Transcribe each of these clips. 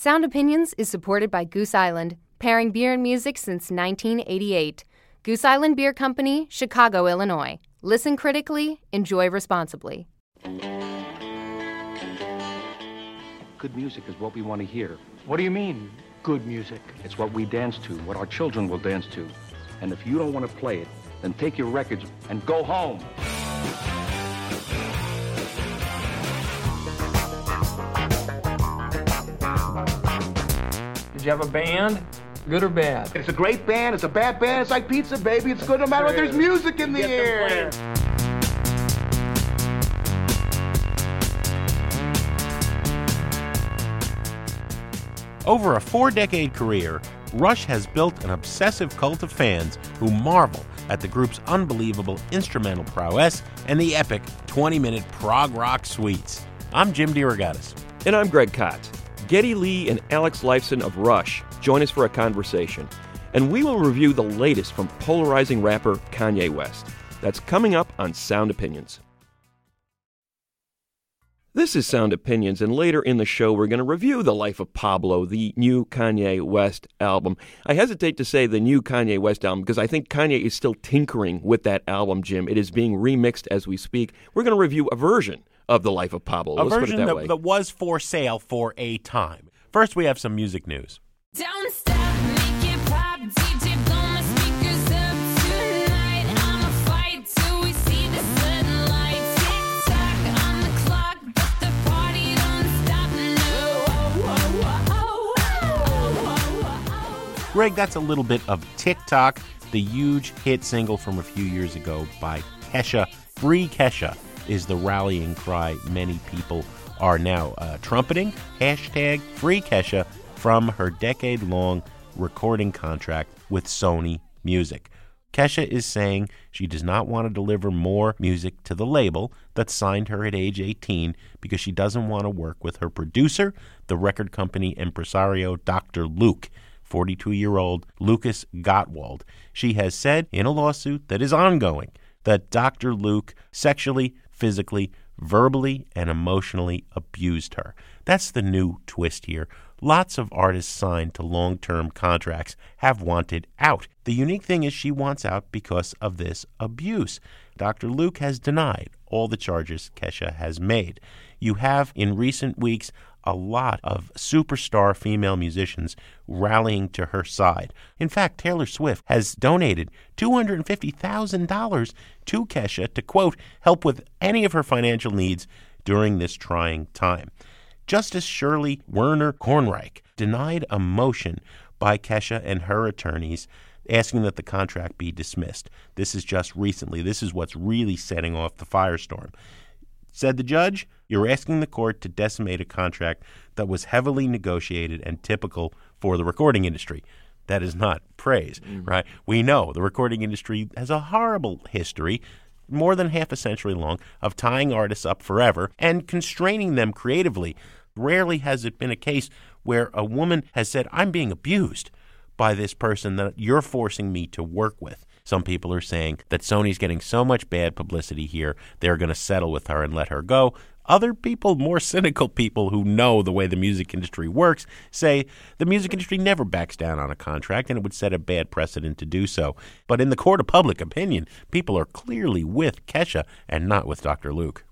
Sound Opinions is supported by Goose Island, pairing beer and music since 1988. Goose Island Beer Company, Chicago, Illinois. Listen critically, enjoy responsibly. Good music is what we want to hear. What do you mean, good music? It's what we dance to, what our children will dance to. And if you don't want to play it, then take your records and go home. You have a band? Good or bad? It's a great band. It's a bad band. It's like pizza, baby. It's good no matter what. There's music in the air. Over a four decade career, Rush has built an obsessive cult of fans who marvel at the group's unbelievable instrumental prowess and the epic 20 minute prog rock suites. I'm Jim DeRogatis. And I'm Greg Kot. Geddy Lee and Alex Lifeson of Rush join us for a conversation. And we will review the latest from polarizing rapper Kanye West. That's coming up on Sound Opinions. This is Sound Opinions, and later in the show, we're going to review The Life of Pablo, the new Kanye West album. I hesitate to say the new Kanye West album because I think Kanye is still tinkering with that album, Jim. It is being remixed as we speak. We're going to review a version of The Life of Pablo. A Let's put it version that, that, way. that was for sale for a time. First, we have some music news. Don't stop, make Greg, that's a little bit of TikTok, the huge hit single from a few years ago by Kesha. Free Kesha is the rallying cry many people are now uh, trumpeting. Hashtag Free Kesha from her decade long recording contract with Sony Music. Kesha is saying she does not want to deliver more music to the label that signed her at age 18 because she doesn't want to work with her producer, the record company impresario Dr. Luke. 42 year old Lucas Gottwald. She has said in a lawsuit that is ongoing that Dr. Luke sexually, physically, verbally, and emotionally abused her. That's the new twist here. Lots of artists signed to long term contracts have wanted out. The unique thing is she wants out because of this abuse. Dr. Luke has denied all the charges Kesha has made. You have in recent weeks a lot of superstar female musicians rallying to her side. In fact, Taylor Swift has donated $250,000 to Kesha to, quote, help with any of her financial needs during this trying time. Justice Shirley Werner Kornreich denied a motion by Kesha and her attorneys asking that the contract be dismissed. This is just recently. This is what's really setting off the firestorm. Said the judge, you're asking the court to decimate a contract that was heavily negotiated and typical for the recording industry. That is not praise, mm. right? We know the recording industry has a horrible history, more than half a century long, of tying artists up forever and constraining them creatively. Rarely has it been a case where a woman has said, I'm being abused by this person that you're forcing me to work with. Some people are saying that Sony's getting so much bad publicity here, they're going to settle with her and let her go. Other people, more cynical people who know the way the music industry works, say the music industry never backs down on a contract and it would set a bad precedent to do so. But in the court of public opinion, people are clearly with Kesha and not with Dr. Luke.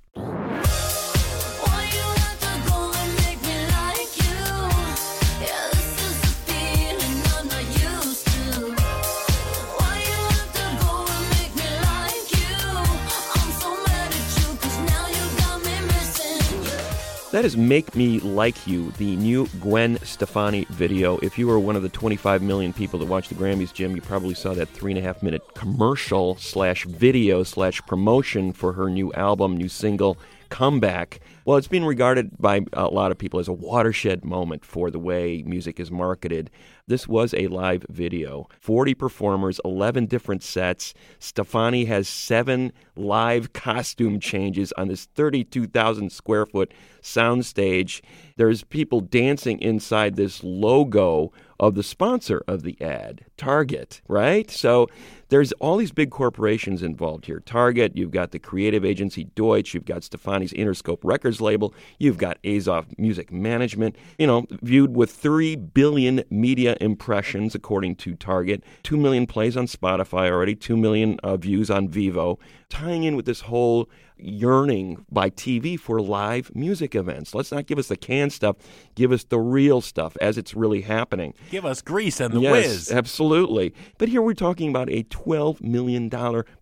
That is Make Me Like You, the new Gwen Stefani video. If you were one of the 25 million people that watched the Grammys, Jim, you probably saw that three and a half minute commercial slash video slash promotion for her new album, new single, Comeback. Well, it's been regarded by a lot of people as a watershed moment for the way music is marketed. This was a live video. 40 performers, 11 different sets. Stefani has seven live costume changes on this 32,000 square foot soundstage. There's people dancing inside this logo of the sponsor of the ad, Target, right? So there's all these big corporations involved here. Target, you've got the creative agency Deutsch, you've got Stefani's Interscope Records label, you've got Azoff Music Management, you know, viewed with 3 billion media impressions according to Target, 2 million plays on Spotify already, 2 million uh, views on Vevo, tying in with this whole yearning by TV for live music events. Let's not give us the canned stuff, give us the real stuff as it's really happening. Give us Grease and the yes, Whiz. absolutely. But here we're talking about a $12 million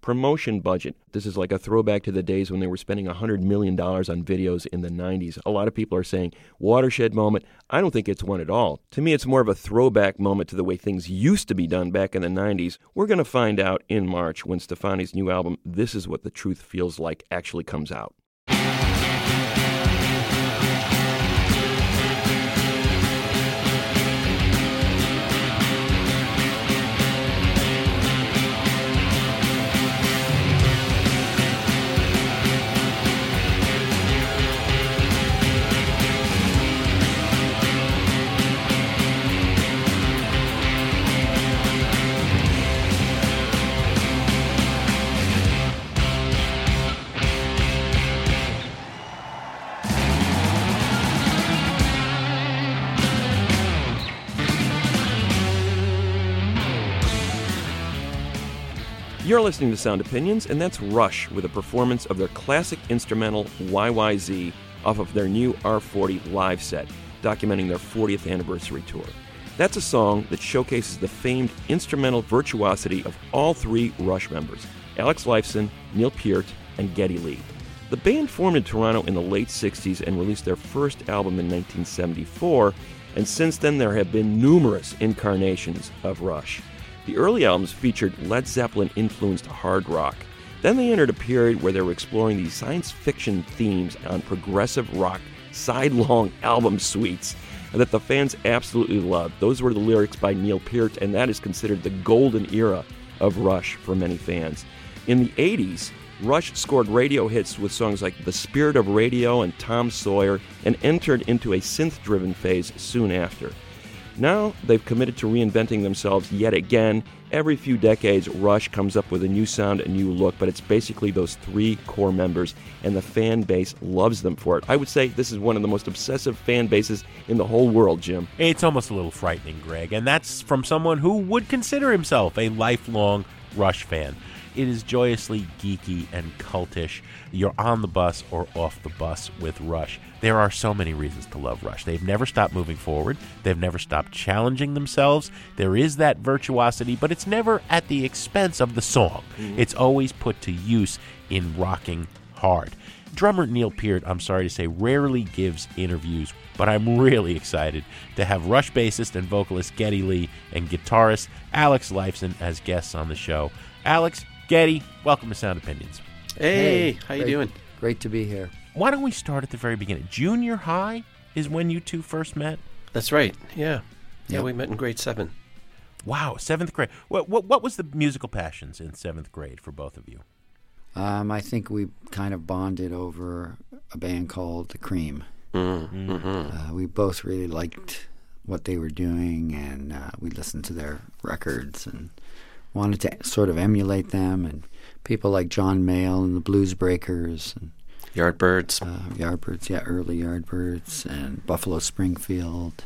promotion budget. This is like a throwback to the days when they were spending $100 million on videos in the 90s. A lot of people are saying, watershed moment. I don't think it's one at all. To me, it's more of a throwback moment to the way things used to be done back in the 90s. We're going to find out in March when Stefani's new album, This Is What the Truth Feels Like, actually comes out. You're listening to Sound Opinions, and that's Rush with a performance of their classic instrumental YYZ off of their new R40 live set, documenting their 40th anniversary tour. That's a song that showcases the famed instrumental virtuosity of all three Rush members Alex Lifeson, Neil Peart, and Geddy Lee. The band formed in Toronto in the late 60s and released their first album in 1974, and since then there have been numerous incarnations of Rush. The early albums featured Led Zeppelin influenced hard rock. Then they entered a period where they were exploring these science fiction themes on progressive rock side-long album suites that the fans absolutely loved. Those were the lyrics by Neil Peart, and that is considered the golden era of Rush for many fans. In the 80s, Rush scored radio hits with songs like The Spirit of Radio and Tom Sawyer and entered into a synth driven phase soon after. Now they've committed to reinventing themselves yet again. Every few decades, Rush comes up with a new sound, a new look, but it's basically those three core members, and the fan base loves them for it. I would say this is one of the most obsessive fan bases in the whole world, Jim. It's almost a little frightening, Greg, and that's from someone who would consider himself a lifelong Rush fan. It is joyously geeky and cultish. You're on the bus or off the bus with Rush. There are so many reasons to love Rush. They've never stopped moving forward, they've never stopped challenging themselves. There is that virtuosity, but it's never at the expense of the song. Mm-hmm. It's always put to use in rocking hard. Drummer Neil Peart, I'm sorry to say, rarely gives interviews, but I'm really excited to have Rush bassist and vocalist Geddy Lee and guitarist Alex Lifeson as guests on the show. Alex, Geddy, welcome to Sound Opinions. Hey, how you great- doing? Great to be here. Why don't we start at the very beginning? Junior high is when you two first met. That's right. Yeah. Yeah, Yep. we met in grade seven. Wow, seventh grade. What, what what was the musical passions in seventh grade for both of you? Um, I think we kind of bonded over a band called The Cream. Uh, we both really liked what they were doing, and uh, we listened to their records and wanted to sort of emulate them. And people like John Mayall and the Blues Breakers and Yardbirds. uh, Yardbirds, yeah, early Yardbirds, and Buffalo Springfield.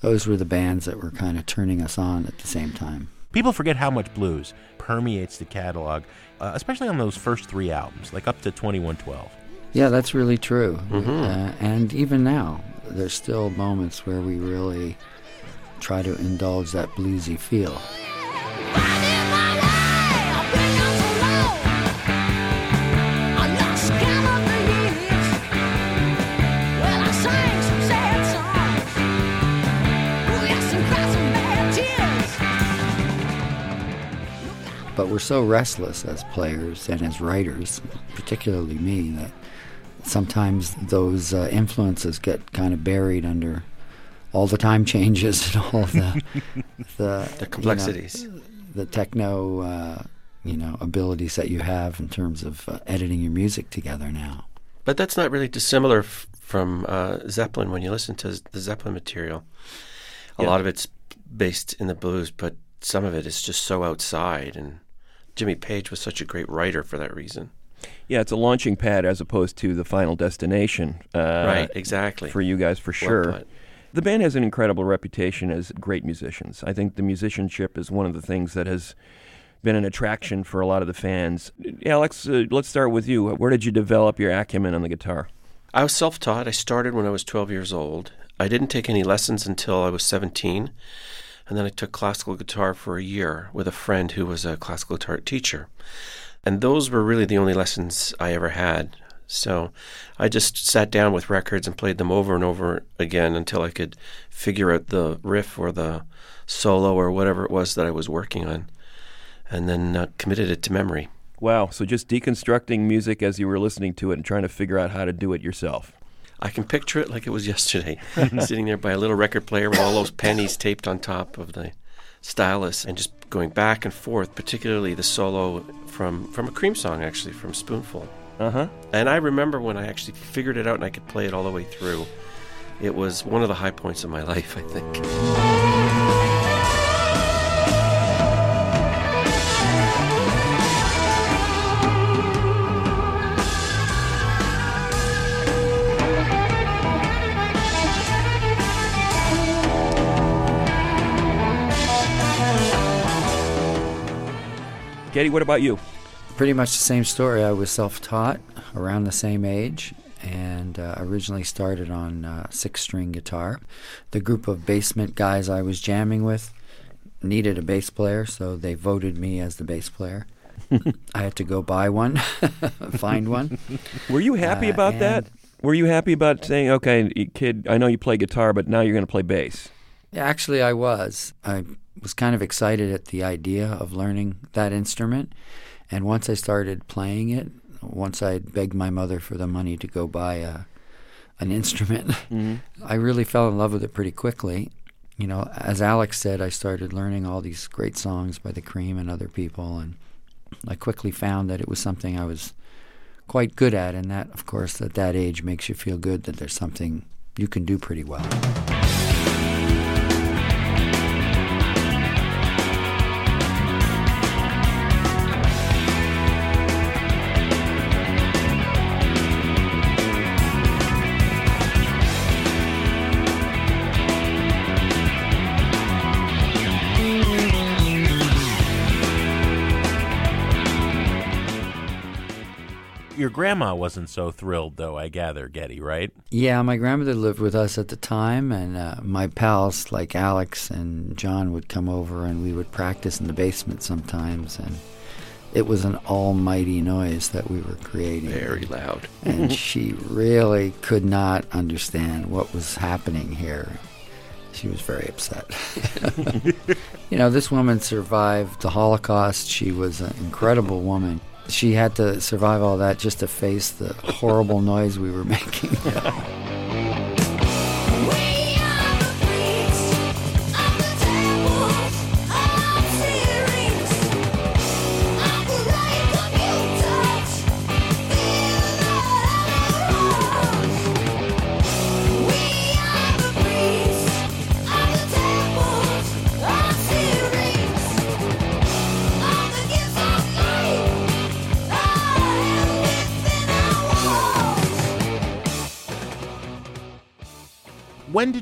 Those were the bands that were kind of turning us on at the same time. People forget how much blues permeates the catalog, uh, especially on those first three albums, like up to 2112. Yeah, that's really true. Uh, and even now, there's still moments where we really try to indulge that bluesy feel. But we're so restless as players and as writers, particularly me, that sometimes those uh, influences get kind of buried under all the time changes and all the the, The complexities. you know, the techno, uh, you know, abilities that you have in terms of uh, editing your music together now. But that's not really dissimilar f- from uh, Zeppelin when you listen to the Zeppelin material. A Yeah. lot of it's based in the blues, but some of it is just so outside. And Jimmy Page was such a great writer for that reason. Yeah, it's a launching pad as opposed to the final destination. Uh, right, exactly. For you guys, for Well sure. put. The band has an incredible reputation as great musicians. I think the musicianship is one of the things that has been an attraction for a lot of the fans. Alex, uh, let's start with you. Where did you develop your acumen on the guitar? I was self taught. I started when I was 12 years old. I didn't take any lessons until I was 17. And then I took classical guitar for a year with a friend who was a classical guitar teacher. And those were really the only lessons I ever had. So I just sat down with records and played them over and over again until I could figure out the riff or the solo or whatever it was that I was working on. And then uh, committed it to memory. Wow, so just deconstructing music as you were listening to it and trying to figure out how to do it yourself. I can picture it like it was yesterday, sitting there by a little record player with all those pennies taped on top of the stylus and just going back and forth, particularly the solo from, from a cream song, actually, from Spoonful. Uh huh. And I remember when I actually figured it out and I could play it all the way through. It was one of the high points of my life, I think. Geddy, what about you? Pretty much the same story. I was self-taught around the same age, and uh, originally started on uh, six-string guitar. The group of basement guys I was jamming with needed a bass player, so they voted me as the bass player. I had to go buy one, find one. Were you happy Uh, about that? Were you happy about saying, okay, kid, I know you play guitar, but now you're going to play bass? Yeah, Actually, I was. I was kind of excited at the idea of learning that instrument. And once I started playing it, once I begged my mother for the money to go buy a, an instrument, mm-hmm. I really fell in love with it pretty quickly. You know, as Alex said, I started learning all these great songs by the Cream and other people, and I quickly found that it was something I was quite good at, and that, of course, at that age makes you feel good that there's something you can do pretty well. Grandma wasn't so thrilled, though, I gather, Geddy, right? Yeah, my grandmother lived with us at the time, and uh, my pals like Alex and John would come over, and we would practice in the basement sometimes. And it was an almighty noise that we were creating. Very loud. and she really could not understand what was happening here. She was very upset. you know, this woman survived the Holocaust. She was an incredible woman. She had to survive all that just to face the horrible noise we were making.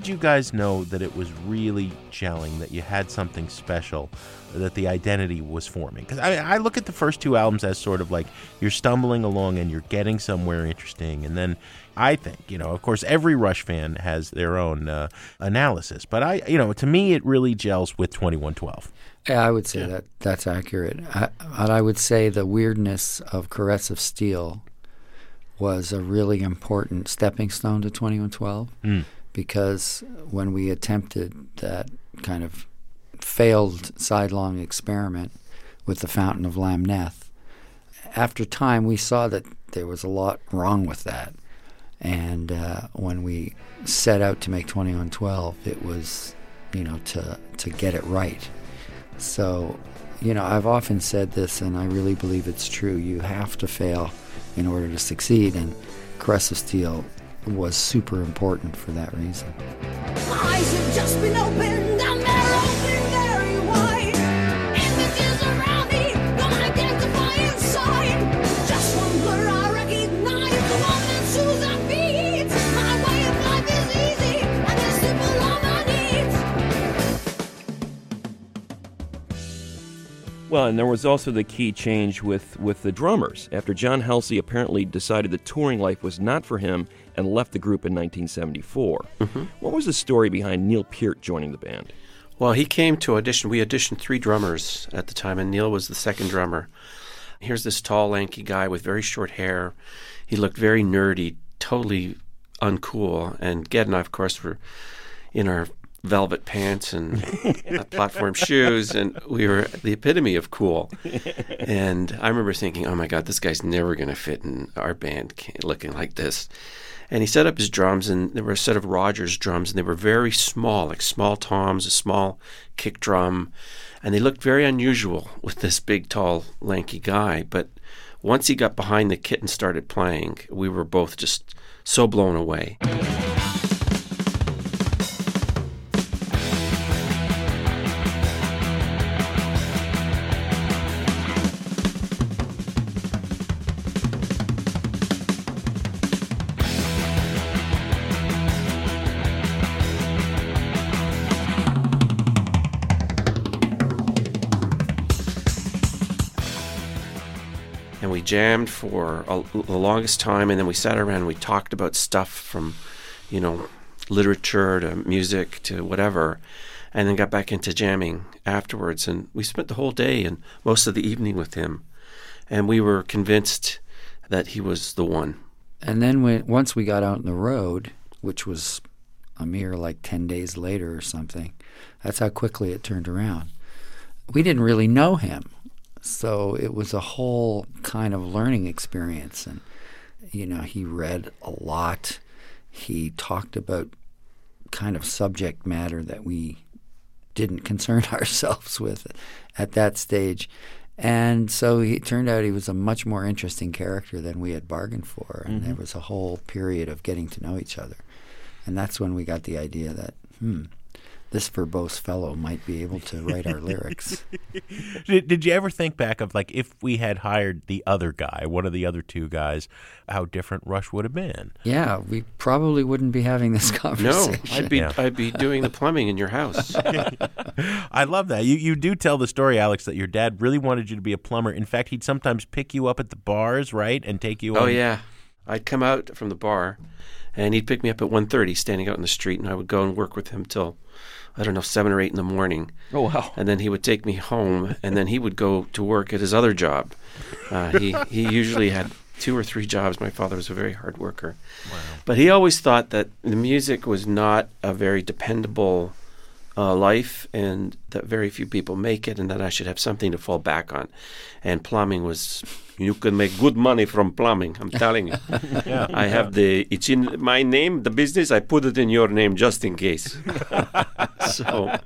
did you guys know that it was really gelling, that you had something special, that the identity was forming? Because I, I look at the first two albums as sort of like you're stumbling along and you're getting somewhere interesting. And then I think, you know, of course, every Rush fan has their own uh, analysis. But I, you know, to me, it really gels with 2112. Yeah, I would say that that's accurate. I, but I would say the weirdness of Caress of Steel was a really important stepping stone to 2112 Mm. Because when we attempted that kind of failed sidelong experiment with the Fountain of Lamneth, after time we saw that there was a lot wrong with that. And uh, when we set out to make 2112, it was, you know, to, to get it right. So, you know, I've often said this, and I really believe it's true. You have to fail in order to succeed. And Caress of Steel was super important for that reason. Well, and there was also the key change with, with the drummers. After John Halsey apparently decided that touring life was not for him and left the group in 1974. Mm-hmm. What was the story behind Neil Peart joining the band? Well, he came to audition. We auditioned three drummers at the time, and Neil was the second drummer. Here's this tall, lanky guy with very short hair. He looked very nerdy, totally uncool. And Ged and I, of course, were in our velvet pants and platform shoes, and we were the epitome of cool. And I remember thinking, "Oh my God, this guy's never going to fit in our band, looking like this." And he set up his drums, and there were a set of Rogers drums, and they were very small, like small toms, a small kick drum, and they looked very unusual with this big, tall, lanky guy. But once he got behind the kit and started playing, we were both just so blown away. Jammed for a, the longest time and then we sat around and we talked about stuff from you know literature to music to whatever and then got back into jamming afterwards and we spent the whole day and most of the evening with him and we were convinced that he was the one And then when once we got out on the road, which was a mere like 10 days later or something, that's how quickly it turned around. We didn't really know him. So it was a whole kind of learning experience and you know, he read a lot. He talked about kind of subject matter that we didn't concern ourselves with at that stage. And so he, it turned out he was a much more interesting character than we had bargained for. And there was a whole period of getting to know each other. And that's when we got the idea that, hmm, this verbose fellow might be able to write our lyrics. Did, did you ever think back of like if we had hired the other guy, one of the other two guys, how different Rush would have been? Yeah, we probably wouldn't be having this conversation. no conversation. i'd be Yeah. i'd be doing the plumbing in your house I love that. You you do tell the story, Alex, that your dad really wanted you to be a plumber. In fact, he'd sometimes pick you up at the bars, right, and take you. Oh on- yeah, I'd come out from the bar, and he'd pick me up at 1.30, standing out in the street, and I would go and work with him till I don't know seven or eight in the morning. Oh, wow. And then he would take me home, and then he would go to work at his other job. Uh, he he usually had two or three jobs. My father was a very hard worker, but he always thought that the music was not a very dependable uh, life, and that very few people make it, and that I should have something to fall back on. And plumbing was. You can make good money from plumbing. I'm telling you. I have the. It's in my name, the business. I put it in your name just in case. so,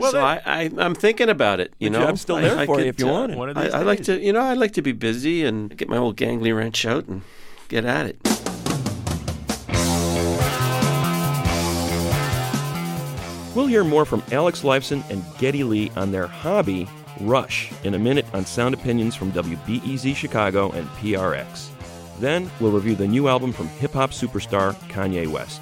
so I, I, I'm thinking about it. You know, I'm still there I for you if you uh, want it. I, I like to, you know, I like to be busy and get my old gangly wrench out and get at it. We'll hear more from Alex Lifeson and Geddy Lee on their hobby, Rush, in a minute on Sound Opinions from WBEZ Chicago and PRX. Then we'll review the new album from hip hop superstar Kanye West.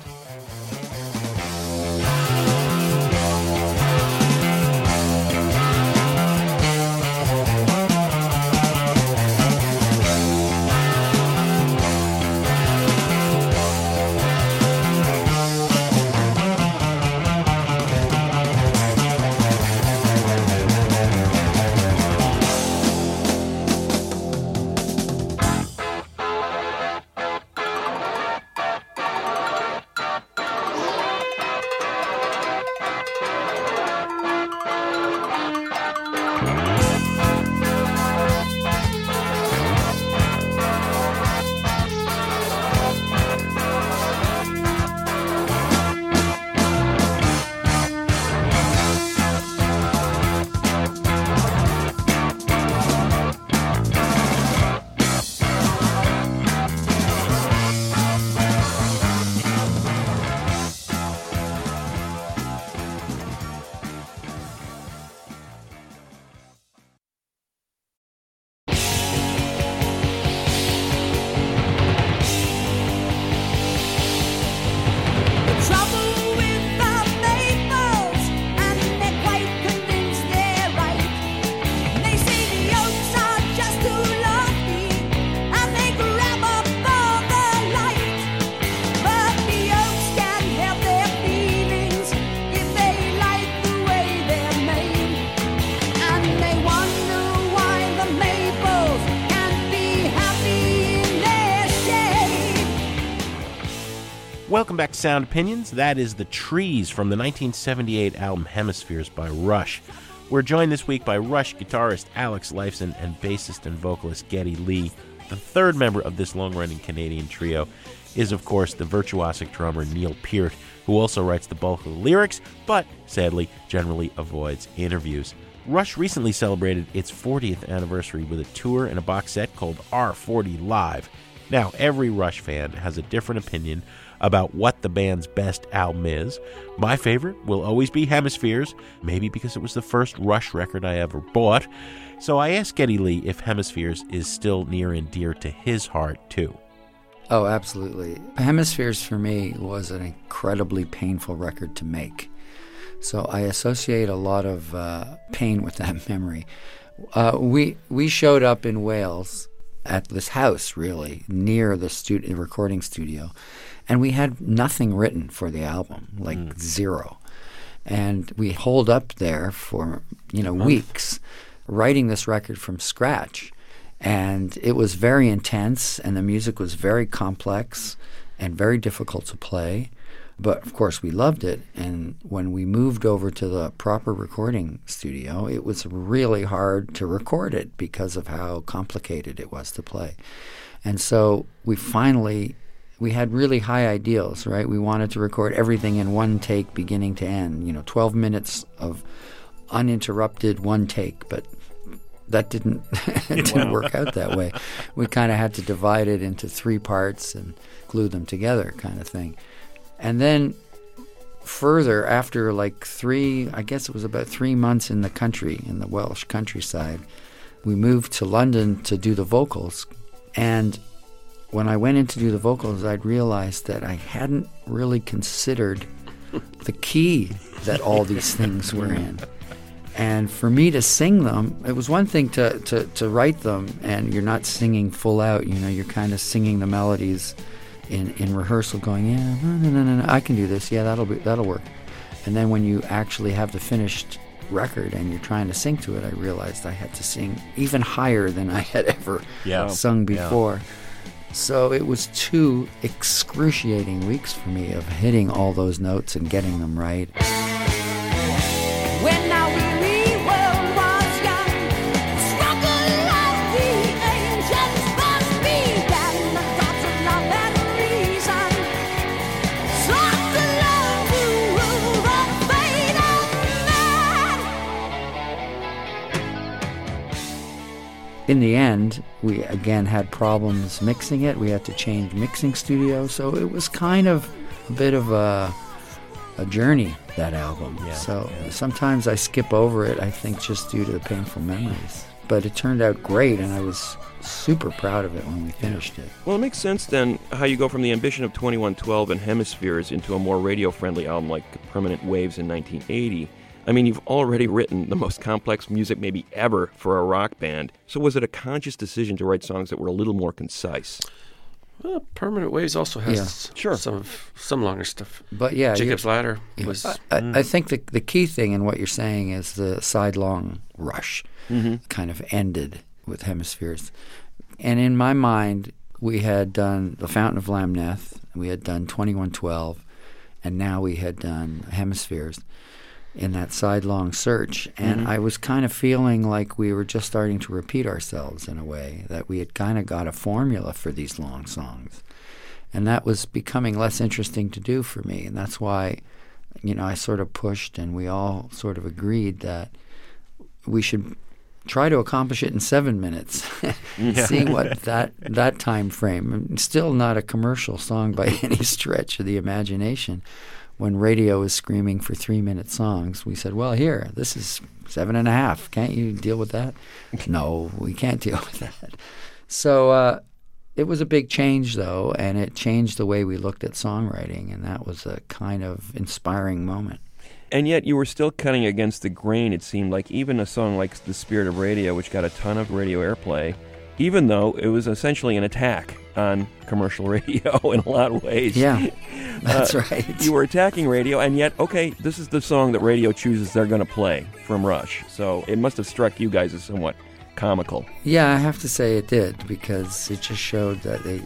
Welcome back to Sound Opinions. That is The Trees from the 1978 album Hemispheres by Rush. We're joined this week by Rush guitarist Alex Lifeson and bassist and vocalist Geddy Lee. The third member of this long running Canadian trio is, of course, the virtuosic drummer Neil Peart, who also writes the bulk of the lyrics, but sadly generally avoids interviews. Rush recently celebrated its 40th anniversary with a tour and a box set called R40 Live. Now, every Rush fan has a different opinion about what the band's best album is. My favorite will always be Hemispheres, maybe because it was the first Rush record I ever bought. So I asked Geddy Lee if Hemispheres is still near and dear to his heart, too. Oh, absolutely. Hemispheres for me was an incredibly painful record to make. So I associate a lot of uh, pain with that memory. Uh, we we showed up in Wales at this house, really near the studio, recording studio, and we had nothing written for the album, like hmm. zero. And we holed up there for you know weeks, writing this record from scratch. And it was very intense and the music was very complex and very difficult to play. But of course we loved it. And when we moved over to the proper recording studio it was really hard to record it because of how complicated it was to play. And so we finally we had really high ideals right we wanted to record everything in one take beginning to end you know 12 minutes of uninterrupted one take but that didn't it didn't work out that way. We kind of had to divide it into three parts and glue them together, kind of thing. And then further, after like three, I guess it was about three months in the country, in the Welsh countryside, we moved to London to do the vocals. And when I went in to do the vocals, I'd realized that I hadn't really considered the key that all these things were in. And for me to sing them, it was one thing to, to, to write them and you're not singing full out, you know, you're kind of singing the melodies in, in rehearsal going, yeah, no, no, no, no, I can do this. Yeah, that'll be, that'll work. And then when you actually have the finished record and you're trying to sing to it, I realized I had to sing even higher than I had ever Yeah. sung Yeah. So it was two excruciating weeks for me of hitting all those notes and getting them right. In the end, we again had problems mixing it. We had to change mixing studio, so it was kind of a bit of a a journey that album. Yeah, so yeah. sometimes I skip over it. I think just due to the painful memories. But it turned out great, and I was super proud of it when we finished it. Well, it makes sense then how you go from the ambition of 2112 and Hemispheres into a more radio friendly album like Permanent Waves in 1980. I mean, you've already written the most complex music maybe ever for a rock band. So was it a conscious decision to write songs that were a little more concise? Well, Permanent Waves also has Yeah. Sure. some some longer stuff. But yeah, Jacob's Ladder Yeah. was I, I, mm. I think the the key thing in what you're saying is the sidelong rush mm-hmm. kind of ended with hemispheres, and in my mind, we had done the Fountain of Lamneth, we had done 2112, and now we had done hemispheres in that sidelong search, and mm-hmm. I was kind of feeling like we were just starting to repeat ourselves in a way that we had kind of got a formula for these long songs. And that was becoming less interesting to do for me and that's why you know I sort of pushed and we all sort of agreed that we should try to accomplish it in 7 minutes see what that that time frame still not a commercial song by any stretch of the imagination when radio is screaming for 3 minute songs we said well here this is seven and a half can't you deal with that no we can't deal with that so uh it was a big change, though, and it changed the way we looked at songwriting, and that was a kind of inspiring moment. And yet you were still cutting against the grain, it seemed like. Even a song like The Spirit of Radio, which got a ton of radio airplay, even though it was essentially an attack on commercial radio in a lot of ways. Yeah, that's Uh, right. You were attacking radio, and yet, okay, this is the song that radio chooses they're going to play from Rush. So it must have struck you guys as somewhat comical. Yeah, I have to say it did because it just showed that they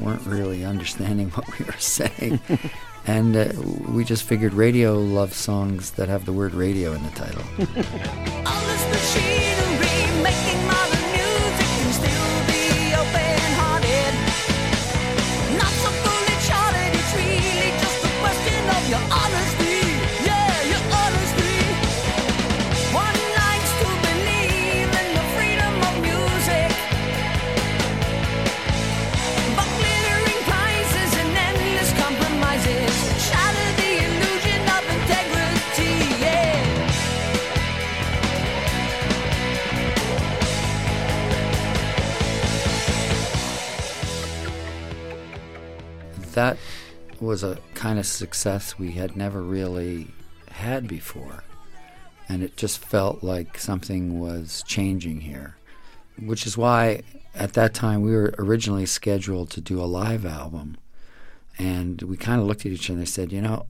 weren't really understanding what we were saying. and uh, we just figured radio loves songs that have the word radio in the title. Was a kind of success we had never really had before. And it just felt like something was changing here. Which is why at that time we were originally scheduled to do a live album. And we kind of looked at each other and said, you know,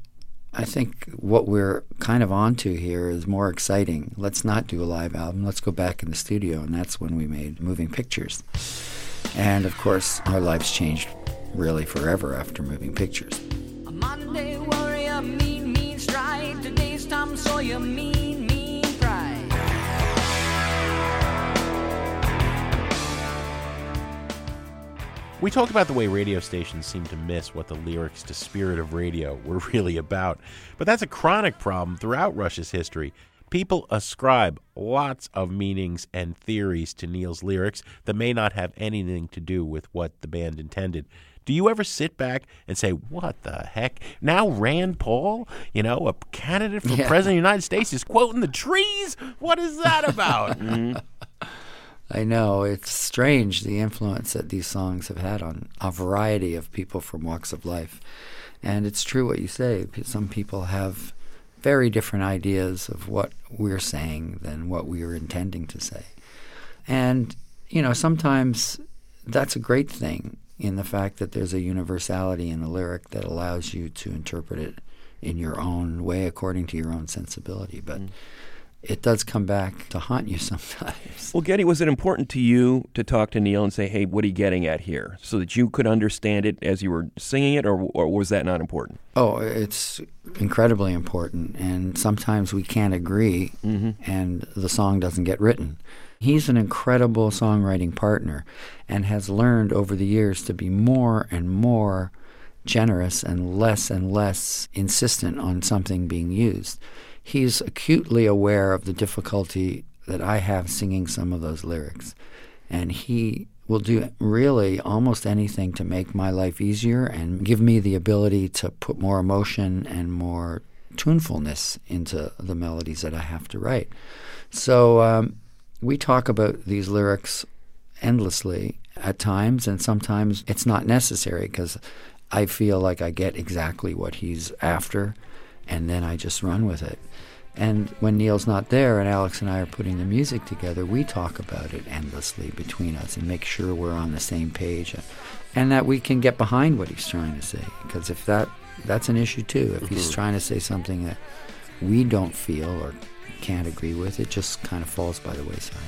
I think what we're kind of onto here is more exciting. Let's not do a live album. Let's go back in the studio. And that's when we made Moving Pictures. And of course, our lives changed really forever after Moving Pictures. A modern warrior, mean, mean stride. Today's Tom Sawyer, mean, mean pride. We talk about the way radio stations seem to miss what the lyrics to Spirit of Radio were really about. But that's a chronic problem throughout Rush's history. People ascribe lots of meanings and theories to Neil's lyrics that may not have anything to do with what the band intended. Do you ever sit back and say, What the heck? Now Rand Paul, you know, a candidate for Yeah. president of the United States, is quoting the trees? What is that about? Mm-hmm. I know it's strange the influence that these songs have had on a variety of people from walks of life. And it's true what you say. Some people have very different ideas of what we're saying than what we are intending to say. And, you know, sometimes that's a great thing in the fact that there's a universality in the lyric that allows you to interpret it in your own way according to your own sensibility. But mm. it does come back to haunt you sometimes. Well, Geddy, was it important to you to talk to Neil and say, hey, what are you getting at here? So that you could understand it as you were singing it, or, or was that not important? Oh, it's incredibly important, and sometimes we can't agree, mm-hmm. and the song doesn't get written. He's an incredible songwriting partner and has learned over the years to be more and more generous and less and less insistent on something being used. He's acutely aware of the difficulty that I have singing some of those lyrics, and he will do really almost anything to make my life easier and give me the ability to put more emotion and more tunefulness into the melodies that I have to write. So um, we talk about these lyrics endlessly at times, and sometimes it's not necessary because I feel like I get exactly what he's after, and then I just run with it. And when Neil's not there and Alex and I are putting the music together, we talk about it endlessly between us and make sure we're on the same page uh, and that we can get behind what he's trying to say. Because if that that's an issue too. If he's mm-hmm. trying to say something that we don't feel or can't agree with, it just kind of falls by the wayside.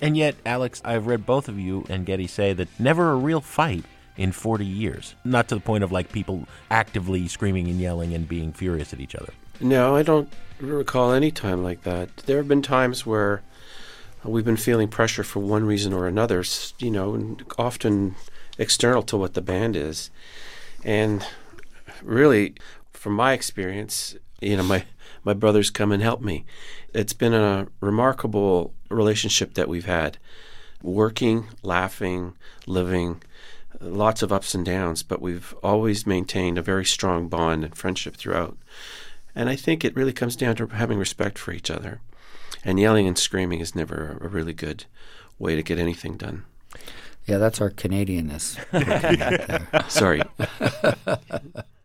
And yet, Alex, I've read both of you and Geddy say that never a real fight in 40 years. Not to the point of like people actively screaming and yelling and being furious at each other. No, I don't recall any time like that. There have been times where we've been feeling pressure for one reason or another, you know, often external to what the band is. And really, from my experience, you know, my, my brothers come and help me. It's been a remarkable relationship that we've had working, laughing, living, lots of ups and downs, but we've always maintained a very strong bond and friendship throughout. And I think it really comes down to having respect for each other. And yelling and screaming is never a really good way to get anything done. Yeah, that's our Canadianness. working out there. Sorry.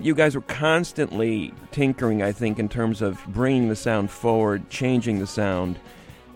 You guys were constantly tinkering, I think, in terms of bringing the sound forward, changing the sound.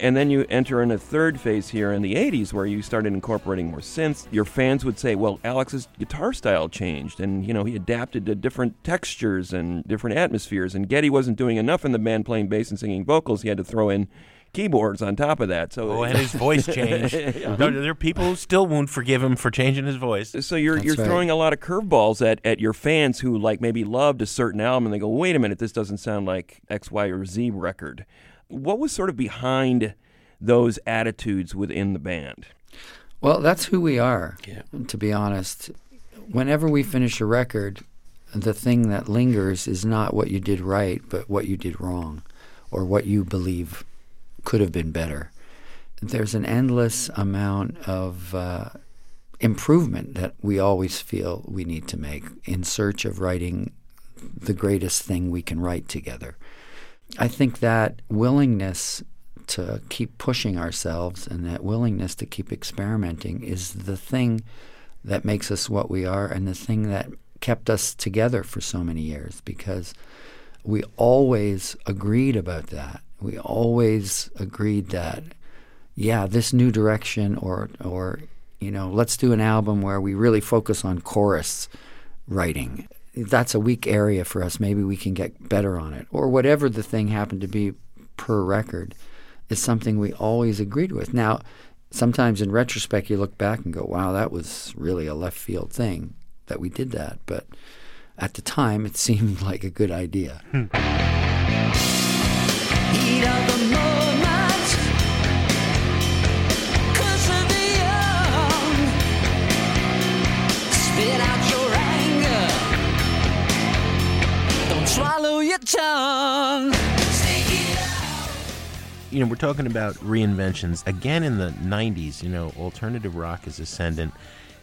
And then you enter in a third phase here in the 80s where you started incorporating more synths. Your fans would say, well, Alex's guitar style changed and, you know, he adapted to different textures and different atmospheres. And Geddy wasn't doing enough in the band playing bass and singing vocals. He had to throw in keyboards on top of that. So Oh, and his voice changed. No, there are people who still won't forgive him for changing his voice. So you're That's you're right. throwing a lot of curveballs at, at your fans who like maybe loved a certain album and they go, wait a minute, this doesn't sound like X, Y, or Z record. What was sort of behind those attitudes within the band? Well, that's who we are, Yeah. to be honest. Whenever we finish a record, the thing that lingers is not what you did right, but what you did wrong or what you believe could have been better. There's an endless amount of uh, improvement that we always feel we need to make in search of writing the greatest thing we can write together. I think that willingness to keep pushing ourselves and that willingness to keep experimenting is the thing that makes us what we are and the thing that kept us together for so many years because we always agreed about that. We always agreed that yeah, this new direction or or you know, let's do an album where we really focus on chorus writing. That's a weak area for us. Maybe we can get better on it. Or whatever the thing happened to be per record is something we always agreed with. Now, sometimes in retrospect you look back and go, "Wow, that was really a left field thing that we did that." But at the time it seemed like a good idea. Heat you know, we're talking about reinventions again in the 90s. You know, alternative rock is ascendant.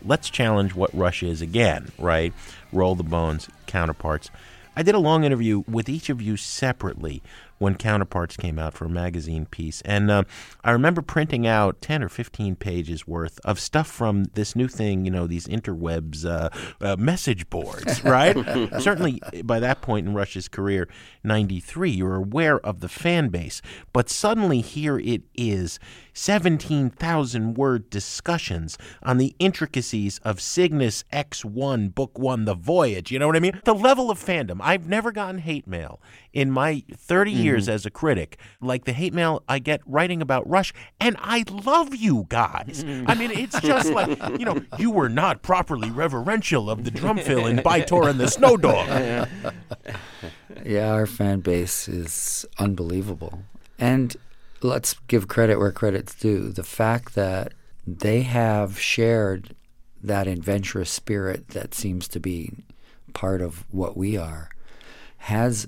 Let's challenge what Rush is again, right? Roll the Bones, Counterparts. I did a long interview with each of you separately when Counterparts came out for a magazine piece. And uh, I remember printing out 10 or 15 pages worth of stuff from this new thing, you know, these interwebs uh, uh, message boards, right? Certainly by that point in Rush's career, 93, you're aware of the fan base. But suddenly here it is 17,000 word discussions on the intricacies of Cygnus X1, Book 1, The Voyage. You know what I mean? The level of fandom. I've never gotten hate mail in my 30 mm-hmm. years as a critic like the hate mail I get writing about Rush. And I love you guys. Mm-hmm. I mean, it's just like, you know, you were not properly reverential of the drum fill in By-Tor and the Snow Dog. Yeah, our fan base is unbelievable. And let's give credit where credit's due. The fact that they have shared that adventurous spirit that seems to be part of what we are has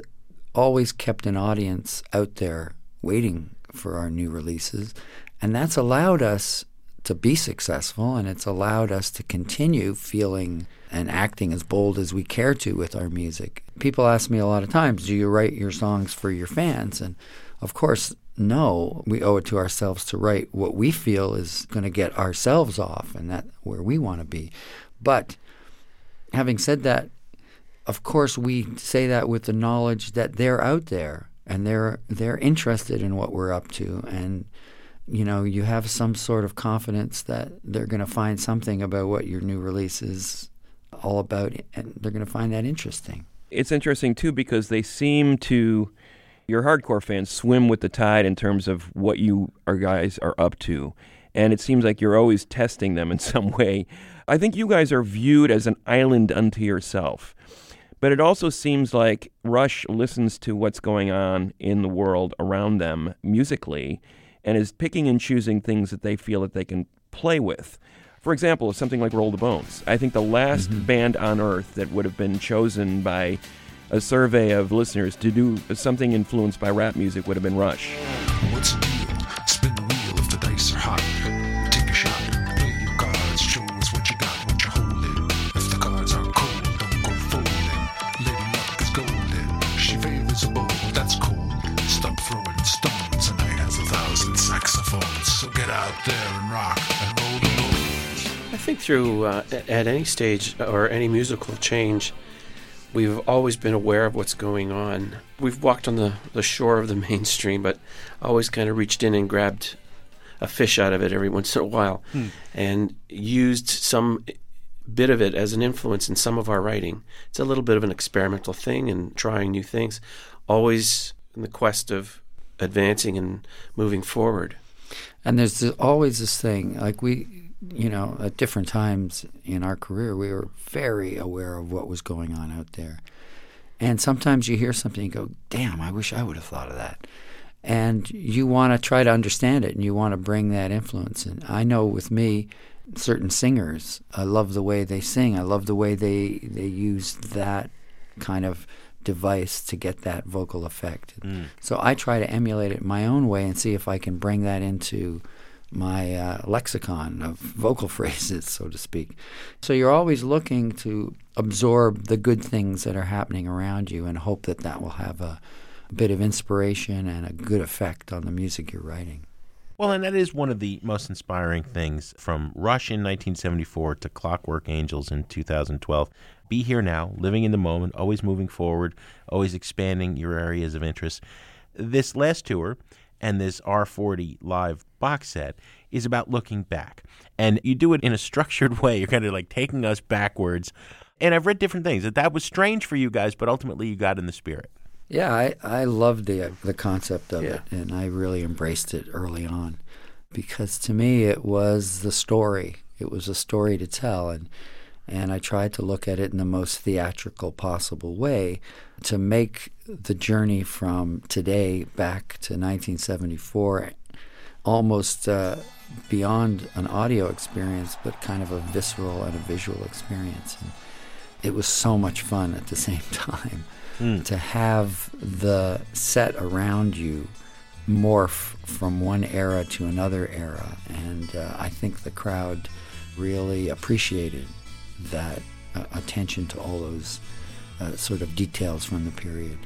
always kept an audience out there waiting for our new releases. And that's allowed us to be successful and it's allowed us to continue feeling and acting as bold as we care to with our music. People ask me a lot of times, do you write your songs for your fans? And of course, no, we owe it to ourselves to write what we feel is going to get ourselves off and that where we want to be. But having said that, of course we say that with the knowledge that they're out there and they're they're interested in what we're up to and you know you have some sort of confidence that they're going to find something about what your new release is all about and they're going to find that interesting It's interesting too because they seem to your hardcore fans swim with the tide in terms of what you are guys are up to. And it seems like you're always testing them in some way. I think you guys are viewed as an island unto yourself. But it also seems like Rush listens to what's going on in the world around them musically and is picking and choosing things that they feel that they can play with. For example, something like Roll the Bones. I think the last mm-hmm. band on earth that would have been chosen by a survey of listeners to do something influenced by rap music would have been Rush. What's the deal? Spin the wheel if the dice are hot. Take a shot, play your cards, show us what you got, what you're holding. If the cards are cold, don't go folding. Lady Luck is golden. She favors a bold, that's cool. Stop throwing stones, and I has a thousand saxophones. So get out there and rock and roll the bones. I think through uh, at any stage or any musical change, We've always been aware of what's going on. We've walked on the, the shore of the mainstream, but always kind of reached in and grabbed a fish out of it every once in a while Hmm. and used some bit of it as an influence in some of our writing. It's a little bit of an experimental thing and trying new things, always in the quest of advancing and moving forward. And there's always this thing, like we, you know, at different times in our career, we were very aware of what was going on out there. And sometimes you hear something and go, damn, I wish I would have thought of that. And you want to try to understand it and you want to bring that influence. And I know with me, certain singers, I love the way they sing. I love the way they, they use that kind of device to get that vocal effect. Mm. So I try to emulate it my own way and see if I can bring that into my uh, lexicon of vocal phrases, so to speak. So you're always looking to absorb the good things that are happening around you and hope that that will have a, bit of inspiration and a good effect on the music you're writing. Well, and that is one of the most inspiring things from Rush in 1974 to Clockwork Angels in 2012. Be here now, living in the moment, always moving forward, always expanding your areas of interest. This last tour and this R40 live box set is about looking back. And you do it in a structured way. You're kind of like taking us backwards. And I've read different things that that was strange for you guys, but ultimately you got in the spirit. Yeah, I, I loved the the concept of Yeah. it, and I really embraced it early on, because to me it was the story. It was a story to tell, and and I tried to look at it in the most theatrical possible way to make the journey from today back to 1974 almost uh, beyond an audio experience, but kind of a visceral and a visual experience. And it was so much fun at the same time to have the set around you morph from one era to another era. And uh, I think the crowd really appreciated that uh, attention to all those uh, sort of details from the period.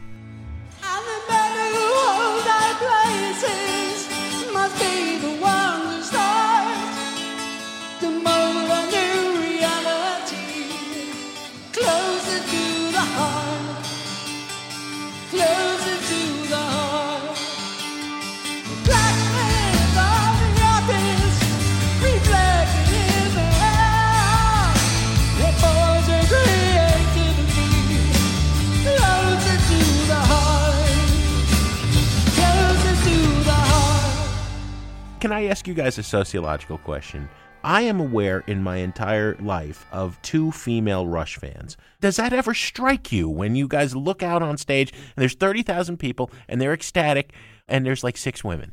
Can I ask you guys a sociological question? I am aware in my entire life of two female Rush fans. Does that ever strike you when you guys look out on stage and there's 30,000 people and they're ecstatic and there's like six women?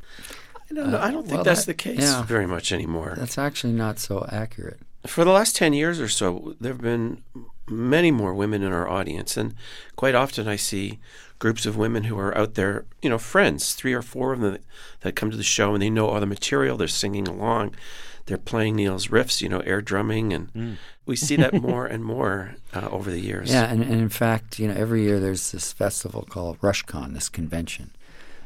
I don't know. I don't uh, think well, that's that- the case yeah. very much anymore. That's actually not so accurate. For the last 10 years or so, there have been many more women in our audience. And quite often I see groups of women who are out there, you know, friends, three or four of them that, that come to the show and they know all the material. They're singing along. They're playing Neil's riffs, you know, air drumming. And we see that more and more uh, over the years. Yeah, and, and in fact, you know, every year there's this festival called RushCon, this convention,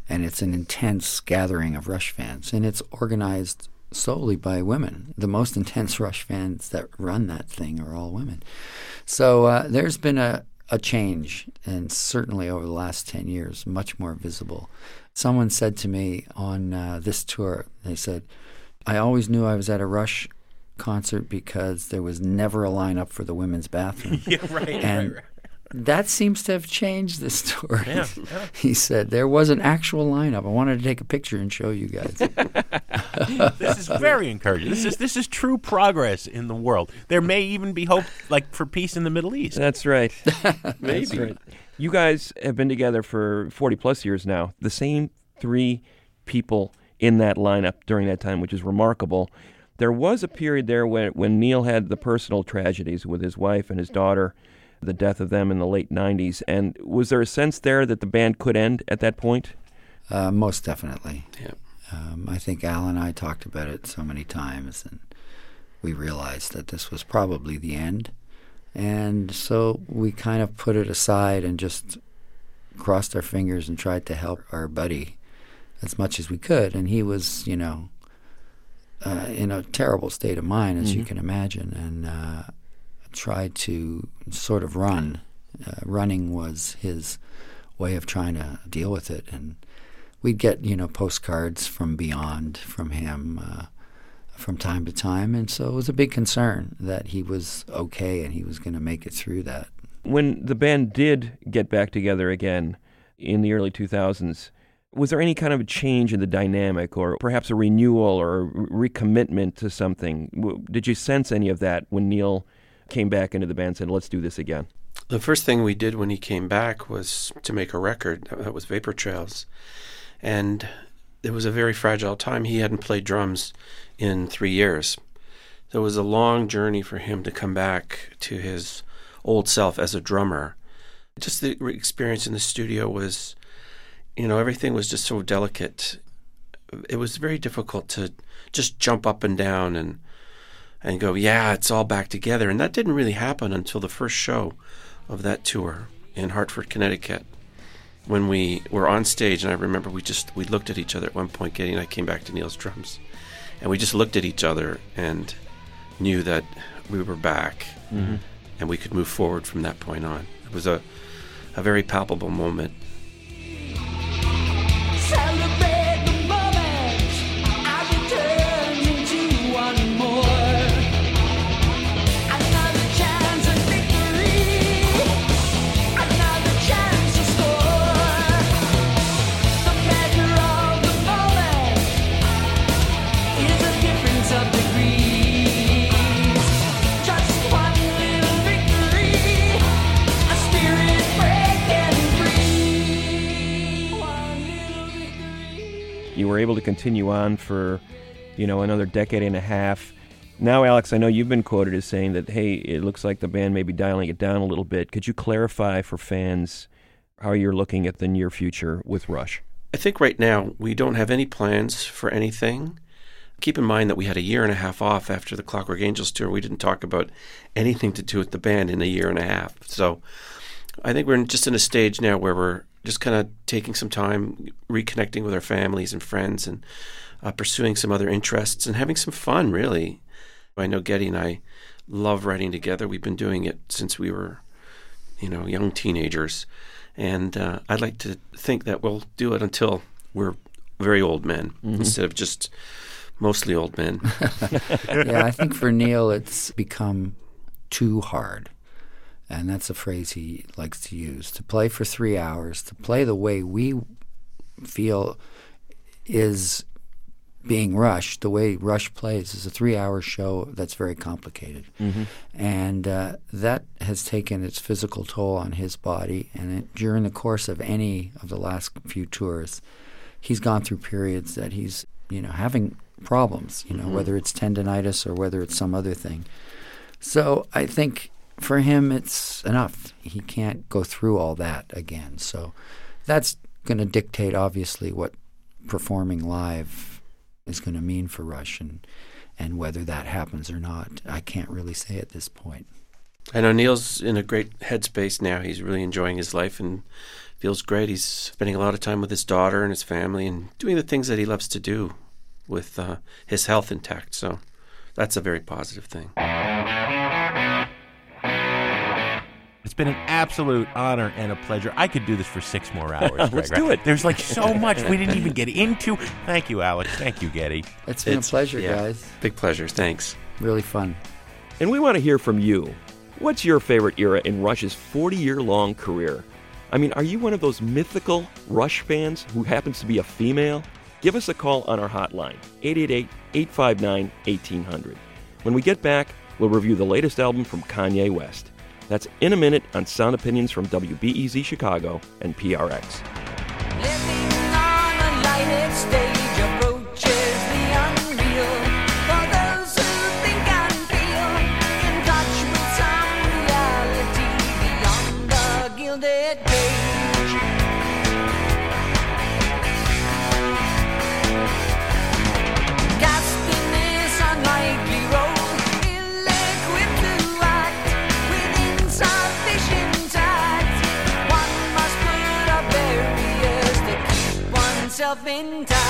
and it's an intense gathering of Rush fans, and it's organized solely by women. The most intense Rush fans that run that thing are all women. So uh, there's been a, a change, and certainly over the last 10 years, much more visible. Someone said to me on uh, this tour, they said, I always knew I was at a Rush concert because there was never a lineup for the women's bathroom. Yeah, right. And that seems to have changed the story. he said there was an actual lineup. I wanted to take a picture and show you guys. this is very encouraging. This is this is true progress in the world. There may even be hope like for peace in the Middle East. That's right. Maybe. That's right. You guys have been together for 40 plus years now. The same three people in that lineup during that time, which is remarkable. There was a period there when, when Neil had the personal tragedies with his wife and his daughter, the death of them in the late 90s. And was there a sense there that the band could end at that point? Uh, most definitely. Yeah. Um, I think Al and I talked about it so many times, and we realized that this was probably the end. And so we kind of put it aside and just crossed our fingers and tried to help our buddy as much as we could. And he was, you know, uh, in a terrible state of mind, as you can imagine, and uh, tried to sort of run Uh, running was his way of trying to deal with it, and we'd get you know postcards from beyond from him uh, from time to time, and so it was a big concern that he was okay and he was going to make it through that. When the band did get back together again in the early 2000s, was there any kind of a change in the dynamic or perhaps a renewal or a recommitment to something? Did you sense any of that when Neil came back into the band and said, let's do this again? The first thing we did when he came back was to make a record. That was Vapor Trails. And it was a very fragile time. He hadn't played drums in three years. So it was a long journey for him to come back to his old self as a drummer. Just the experience in the studio was, you know, everything was just so delicate. It was very difficult to just jump up and down and and go, yeah, it's all back together. And that didn't really happen until the first show of that tour in Hartford, Connecticut. When we were on stage, and I remember we just we looked at each other at one point. Geddy and I came back to Neil's drums, and we just looked at each other and knew that we were back, Mhm. and we could move forward from that point on. It was a a very palpable moment. Celebrate able to continue on for, you know, another decade and a half. Now, Alex, I know you've been quoted as saying that, hey, it looks like the band may be dialing it down a little bit. Could you clarify for fans how you're looking at the near future with Rush? I think right now we don't have any plans for anything. Keep in mind that we had a year and a half off after the Clockwork Angels tour. We didn't talk about anything to do with the band in a year and a half. So I think we're just in a stage now where we're just kind of taking some time, reconnecting with our families and friends, and uh, pursuing some other interests and having some fun, really. I know Geddy and I love writing together. We've been doing it since we were, you know, young teenagers. And uh, I'd like to think that we'll do it until we're very old men Mhm. instead of just mostly old men. yeah, I think for Neil, it's become too hard. And that's a phrase he likes to use. To play for three hours, to play the way we feel is being Rush, the way Rush plays is a three hour show that's very complicated. Mhm. And uh, that has taken its physical toll on his body. And it, during the course of any of the last few tours, he's gone through periods that he's, you know, having problems, you know, Mhm. whether it's tendonitis or whether it's some other thing. So I think for him, it's enough. He can't go through all that again. So that's going to dictate, obviously, what performing live is going to mean for Rush and, and whether that happens or not. I can't really say at this point. I know Neil's in a great headspace now. He's really enjoying his life and feels great. He's spending a lot of time with his daughter and his family and doing the things that he loves to do with uh, his health intact. So that's a very positive thing. Been an absolute honor and a pleasure. I could do this for six more hours. Let's Greg. do it. There's like so much we didn't even get into. Thank you, Alex. Thank you, Geddy. It's been a pleasure, yeah, guys. Big pleasure. Thanks. Really fun. And we want to hear from you. What's your favorite era in Rush's 40 year long career? I mean, are you one of those mythical Rush fans who happens to be a female? Give us a call on our hotline, 888 859 1800. When we get back, we'll review the latest album from Kanye West. That's in a minute on Sound Opinions from WBEZ Chicago and PRX. Keep oneself intact.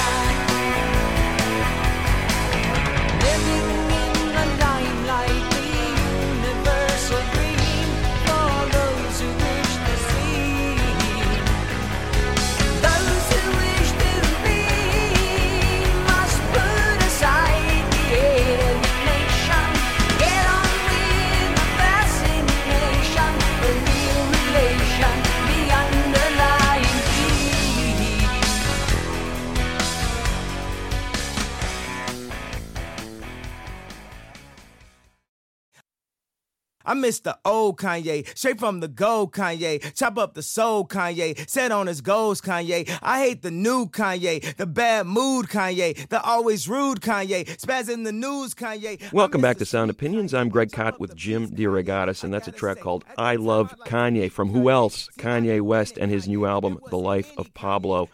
I miss the old Kanye, straight from the gold Kanye. Chop up the soul Kanye, set on his goals Kanye. I hate the new Kanye, the bad mood Kanye, the always rude Kanye, spaz in the news Kanye. Welcome back to Sound Opinions. I'm Greg Kot with Jim DeRogatis, and that's a track called I Love Kanye from who else? Kanye West and his new album, The Life of Pablo.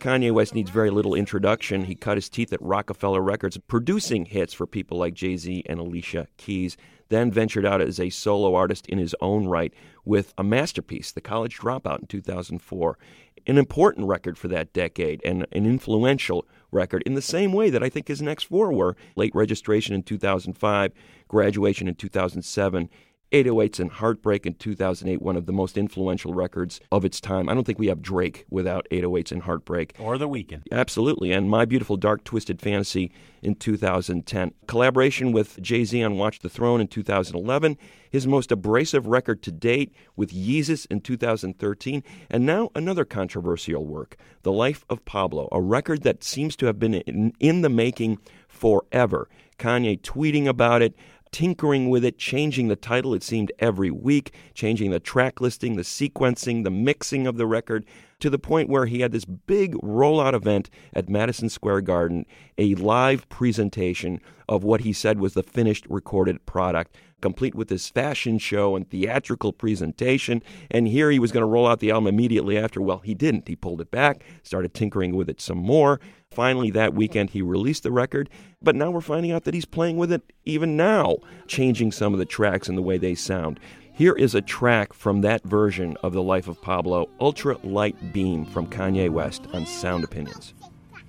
Kanye West needs very little introduction. He cut his teeth at Roc-A-Fella Records, producing hits for people like Jay Z and Alicia Keys, then ventured out as a solo artist in his own right with a masterpiece, The College Dropout, in 2004. An important record for that decade and an influential record in the same way that I think his next four were Late Registration in 2005, Graduation in 2007. 808s and Heartbreak in 2008, one of the most influential records of its time. I don't think we have Drake without 808s and Heartbreak. Or The Weeknd. Absolutely. And My Beautiful Dark Twisted Fantasy in 2010. Collaboration with Jay Z on Watch the Throne in 2011. His most abrasive record to date with Yeezus in 2013. And now another controversial work, The Life of Pablo, a record that seems to have been in, in the making forever. Kanye tweeting about it, tinkering with it, changing the title, it seemed, every week, changing the track listing, the sequencing, the mixing of the record, to the point where he had this big rollout event at Madison Square Garden, a live presentation of what he said was the finished recorded product. Complete with this fashion show and theatrical presentation. And here he was going to roll out the album immediately after. Well, he didn't. He pulled it back, started tinkering with it some more. Finally, that weekend, he released the record, but now we're finding out that he's playing with it even now, changing some of the tracks and the way they sound. Here is a track from that version of The Life of Pablo, Ultra Light Beam from Kanye West on Sound Opinions.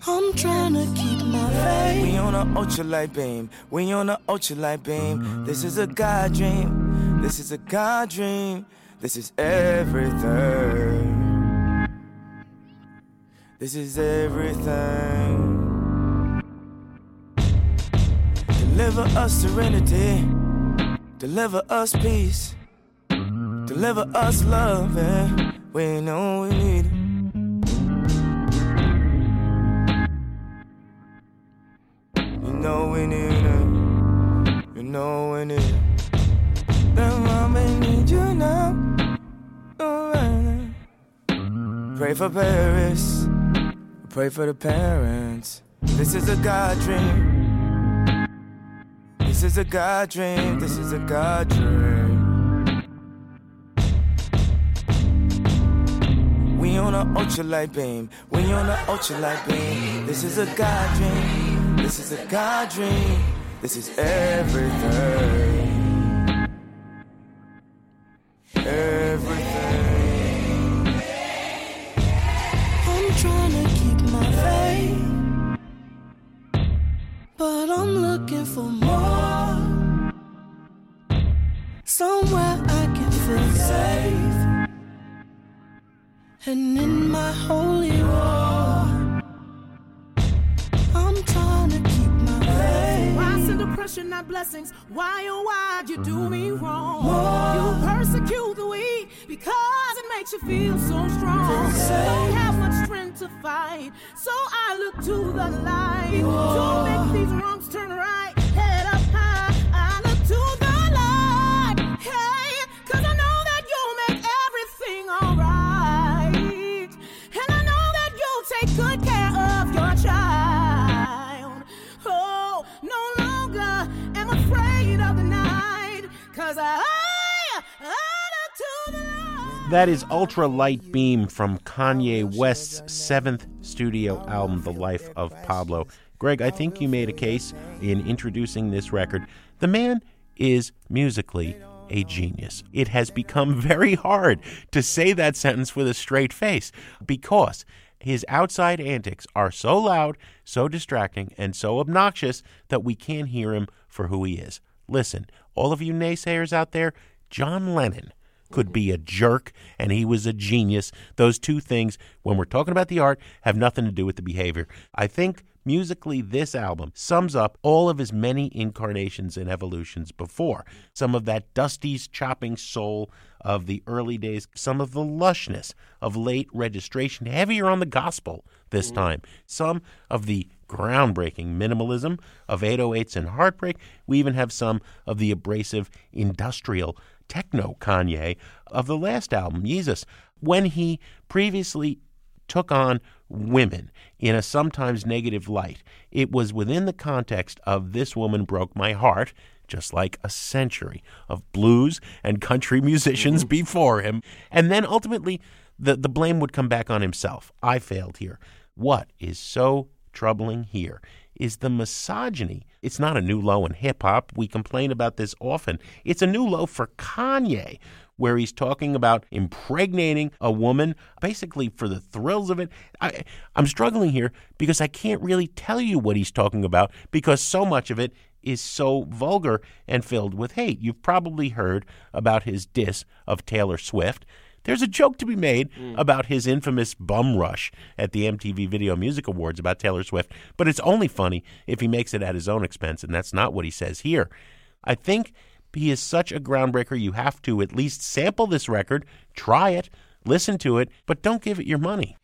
I'm trying to keep my faith. We on a ultralight beam. We on a ultralight beam. This is a God dream. This is a God dream. This is everything. This is everything. Deliver us serenity. Deliver us peace. Deliver us love. And we know we need it. You know we need it. You know we need it. Then mama need you now. Pray for Paris. Pray for the parents. This is a God dream. This is a God dream. This is a God dream. We on a ultralight beam. We on a ultralight beam. This is a God dream. This is a God dream. This is everything. Everything. I'm trying to keep my faith, but I'm looking for more. Somewhere I can feel safe. And in my holy war, I'm trying to keep my faith. Why send oppression, not blessings? Why, oh, why'd you do me wrong? You persecute the weak because it makes you feel so strong. Don't have much strength to fight, so I look to the light to make these wrongs turn right. That is Ultra Light Beam from Kanye West's seventh studio album, The Life of Pablo. Greg, I think you made a case in introducing this record. The man is musically a genius. It has become very hard to say that sentence with a straight face because his outside antics are so loud, so distracting, and so obnoxious that we can't hear him for who he is. Listen, all of you naysayers out there, John Lennon could be a jerk and he was a genius. Those two things, when we're talking about the art, have nothing to do with the behavior. I think musically, this album sums up all of his many incarnations and evolutions before. Some of that Dusty's chopping soul of the early days, some of the lushness of late registration, heavier on the gospel this mm. time, some of the groundbreaking minimalism of 808s and heartbreak. We even have some of the abrasive industrial techno Kanye of the last album, Yeezus, when he previously took on women in a sometimes negative light. It was within the context of This Woman Broke My Heart, just like a century of blues and country musicians mm-hmm. before him. And then ultimately, the, the blame would come back on himself. I failed here. What is so troubling here is the misogyny. It's not a new low in hip hop. We complain about this often. It's a new low for Kanye, where he's talking about impregnating a woman basically for the thrills of it. I, I'm struggling here because I can't really tell you what he's talking about because so much of it is so vulgar and filled with hate. You've probably heard about his diss of Taylor Swift. There's a joke to be made mm. about his infamous bum rush at the MTV Video Music Awards about Taylor Swift, but it's only funny if he makes it at his own expense, and that's not what he says here. I think he is such a groundbreaker, you have to at least sample this record, try it, listen to it, but don't give it your money.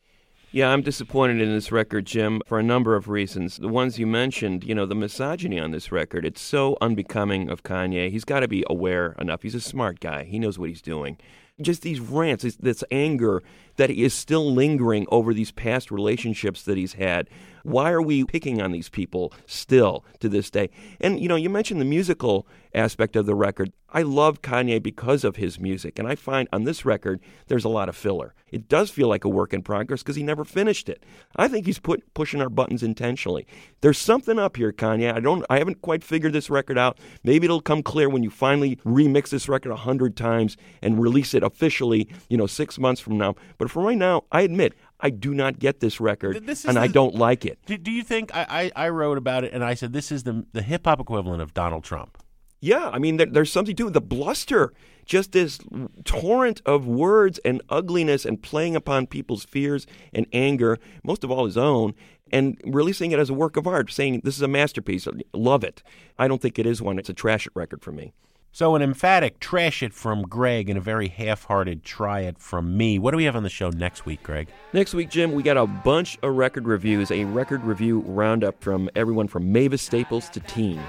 Yeah, I'm disappointed in this record, Jim, for a number of reasons. The ones you mentioned, you know, the misogyny on this record, it's so unbecoming of Kanye. He's got to be aware enough. He's a smart guy, he knows what he's doing. Just these rants, this, this anger that is still lingering over these past relationships that he's had. Why are we picking on these people still to this day? And, you know, you mentioned the musical aspect of the record. I love Kanye because of his music, and I find on this record there's a lot of filler. It does feel like a work in progress because he never finished it. I think he's put pushing our buttons intentionally. There's something up here, Kanye. I don't I haven't quite figured this record out. Maybe it'll come clear when you finally remix this record a hundred times and release it officially, you know, six months from now. But for right now, I admit I do not get this record, This is and I don't like it. Do, do you think I, I, I wrote about it and I said this is the the hip hop equivalent of Donald Trump? Yeah, I mean, there, there's something to it. The bluster, just this torrent of words and ugliness and playing upon people's fears and anger, most of all his own, and releasing it as a work of art, saying this is a masterpiece. Love it. I don't think it is one. It's a trash record for me. So an emphatic trash it from Greg and a very half-hearted try it from me. What do we have on the show next week, Greg? Next week, Jim, we got a bunch of record reviews, a record review roundup from everyone from Mavis Staples to Teen.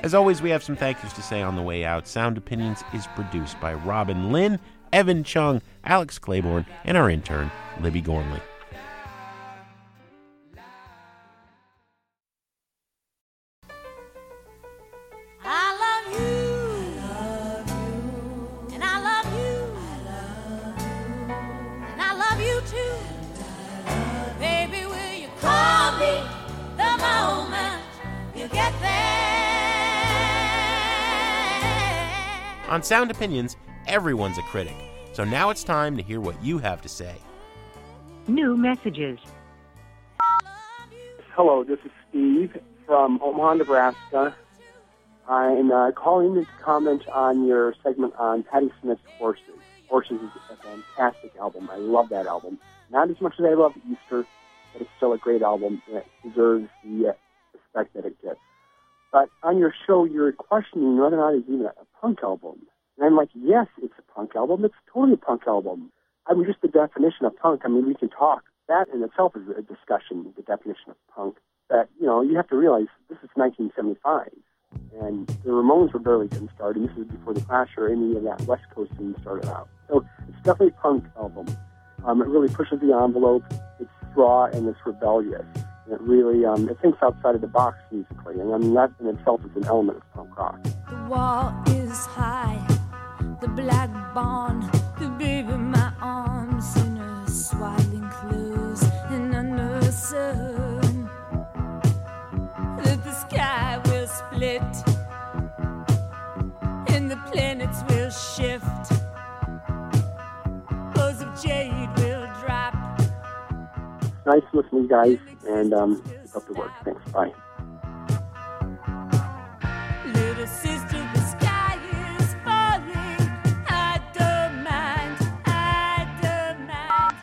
As always, we have some thank yous to say on the way out. Sound Opinions is produced by Robin Linn, Evan Chung, Alex Claiborne, and our intern, Libby Gormley. On Sound Opinions, everyone's a critic. So now it's time to hear what you have to say. New messages. Hello, this is Steve from Omaha, Nebraska. I'm uh, calling to comment on your segment on Patti Smith's Horses. Horses is a fantastic album. I love that album. Not as much as I love Easter, but it's still a great album and it deserves the uh, respect that it gets. But on your show, you're questioning whether or not it's even a punk album. And I'm like, yes, it's a punk album. It's totally a punk album. I mean, just the definition of punk. I mean, we can talk. That in itself is a discussion, the definition of punk. That, you know, you have to realize this is 1975. And the Ramones were barely getting started. This is before the Clash or any of that West Coast scene started out. So it's definitely a punk album. Um, it really pushes the envelope. It's raw and it's rebellious. It really um, it thinks outside of the box musically. And I mean that in itself is an element of punk rock. The wall is high, the black bond, the baby in my arms in her swaddling clothes and under the sun. That the sky will split and the planets will shift. Bows of jade will drop. Nice listening, guys, and um, keep up the work. Thanks. Bye. Little sister, the sky is falling. I don't mind, I don't mind.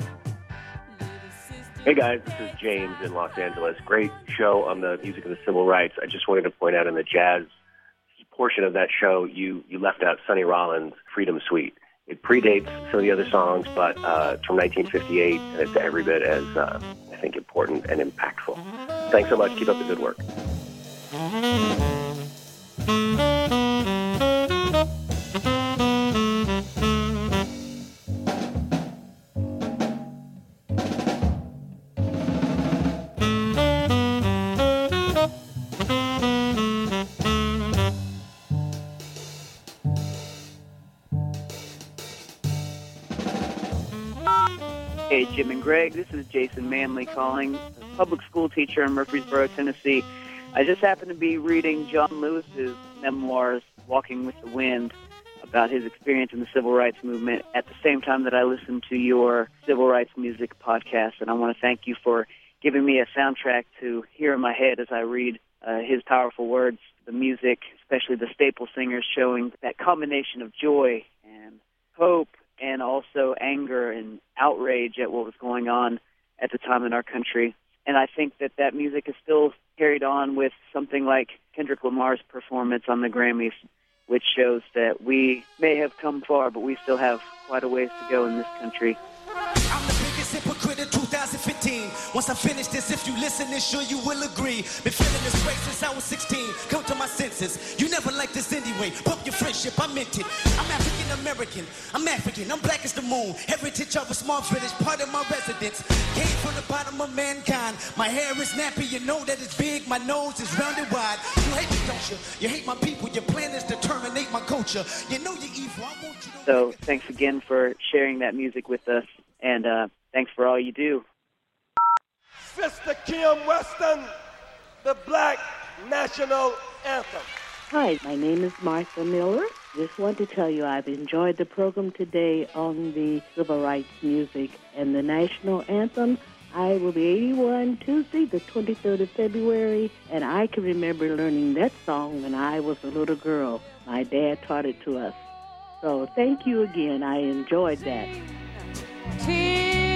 Hey guys, this is James in Los Angeles. Great show on the music of the civil rights. I just wanted to point out in the jazz portion of that show, you you left out Sonny Rollins' "Freedom Suite." It predates some of the other songs, but uh, it's from 1958, and it's every bit as uh, I think important and impactful. Thanks so much. Keep up the good work. Greg, this is Jason Manley calling, a public school teacher in Murfreesboro, Tennessee. I just happened to be reading John Lewis's memoirs, Walking with the Wind, about his experience in the civil rights movement at the same time that I listened to your civil rights music podcast. And I want to thank you for giving me a soundtrack to hear in my head as I read uh, his powerful words, the music, especially the staple singers, showing that combination of joy and hope and also anger and outrage at what was going on at the time in our country. And I think that that music is still carried on with something like Kendrick Lamar's performance on the Grammys, which shows that we may have come far, but we still have quite a ways to go in this country. Biggest hypocrite in 2015. Once I finish this, if you listen, then sure you will agree. Been feeling this way since I was 16. Come to my senses. You never liked this anyway. Pump your friendship, I meant it. I'm African American. I'm African. I'm black as the moon. Heritage of a small village, part of my residence. Came from the bottom of mankind. My hair is nappy. You know that it's big. My nose is rounded wide. You hate me, don't you? You hate my people. Your plan is to terminate my culture. You know you're evil. You. So thanks again for sharing that music with us, and uh, thanks for all you do. Sister Kim Weston, the Black National Anthem. Hi, my name is Martha Miller. Just want to tell you I've enjoyed the program today on the civil rights music and the national anthem. I will be 81 Tuesday, the 23rd of February, and I can remember learning that song when I was a little girl. My dad taught it to us. So thank you again. I enjoyed that. Till